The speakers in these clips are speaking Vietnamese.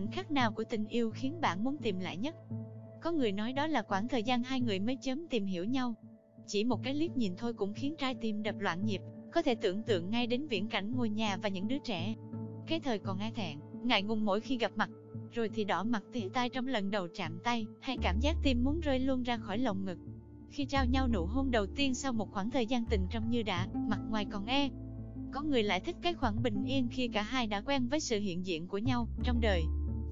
khoảnh khắc nào của tình yêu khiến bạn muốn tìm lại nhất? Có người nói đó là khoảng thời gian hai người mới chớm tìm hiểu nhau. Chỉ một cái liếc nhìn thôi cũng khiến trái tim đập loạn nhịp, có thể tưởng tượng ngay đến viễn cảnh ngôi nhà và những đứa trẻ. Cái thời còn ai thẹn, ngại ngùng mỗi khi gặp mặt, rồi thì đỏ mặt tỉa tay trong lần đầu chạm tay, hay cảm giác tim muốn rơi luôn ra khỏi lồng ngực. Khi trao nhau nụ hôn đầu tiên sau một khoảng thời gian tình trong như đã, mặt ngoài còn e. Có người lại thích cái khoảng bình yên khi cả hai đã quen với sự hiện diện của nhau trong đời.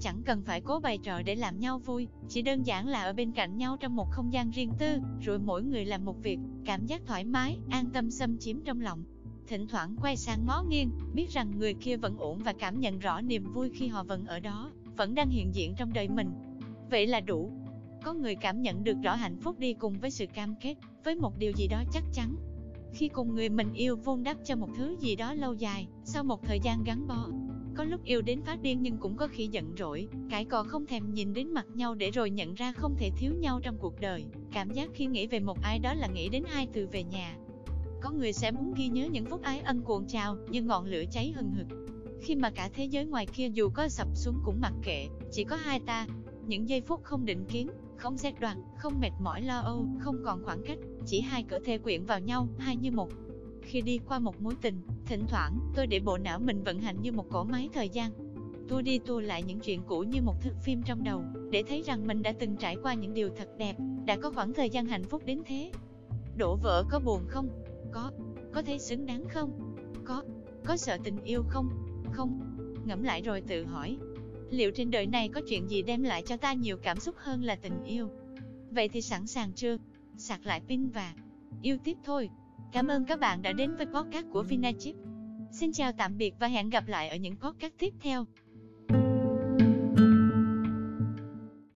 Chẳng cần phải cố bày trò để làm nhau vui, chỉ đơn giản là ở bên cạnh nhau trong một không gian riêng tư, rồi mỗi người làm một việc, cảm giác thoải mái, an tâm xâm chiếm trong lòng. Thỉnh thoảng quay sang ngó nghiêng, biết rằng người kia vẫn ổn và cảm nhận rõ niềm vui khi họ vẫn ở đó, vẫn đang hiện diện trong đời mình. Vậy là đủ. Có người cảm nhận được rõ hạnh phúc đi cùng với sự cam kết, với một điều gì đó chắc chắn. Khi cùng người mình yêu vun đắp cho một thứ gì đó lâu dài, sau một thời gian gắn bó, có lúc yêu đến phát điên nhưng cũng có khi giận rỗi, cãi cọ không thèm nhìn đến mặt nhau để rồi nhận ra không thể thiếu nhau trong cuộc đời. Cảm giác khi nghĩ về một ai đó là nghĩ đến hai từ về nhà. Có người sẽ muốn ghi nhớ những phút ái ân cuộn trào như ngọn lửa cháy hừng hực. Khi mà cả thế giới ngoài kia dù có sập xuống cũng mặc kệ, chỉ có hai ta. Những giây phút không định kiến, không xét đoán, không mệt mỏi lo âu, không còn khoảng cách, chỉ hai cỡ thể quyện vào nhau, hai như một. Khi đi qua một mối tình, thỉnh thoảng, tôi để bộ não mình vận hành như một cỗ máy thời gian. Tôi đi tua lại những chuyện cũ như một thước phim trong đầu, để thấy rằng mình đã từng trải qua những điều thật đẹp, đã có khoảng thời gian hạnh phúc đến thế. Đổ vỡ có buồn không? Có. Có thấy xứng đáng không? Có. Có sợ tình yêu không? Không. Ngẫm lại rồi tự hỏi, liệu trên đời này có chuyện gì đem lại cho ta nhiều cảm xúc hơn là tình yêu? Vậy thì sẵn sàng chưa? Sạc lại pin và yêu tiếp thôi. Cảm ơn các bạn đã đến với podcast của Vinachip. Xin chào tạm biệt và hẹn gặp lại ở những podcast tiếp theo.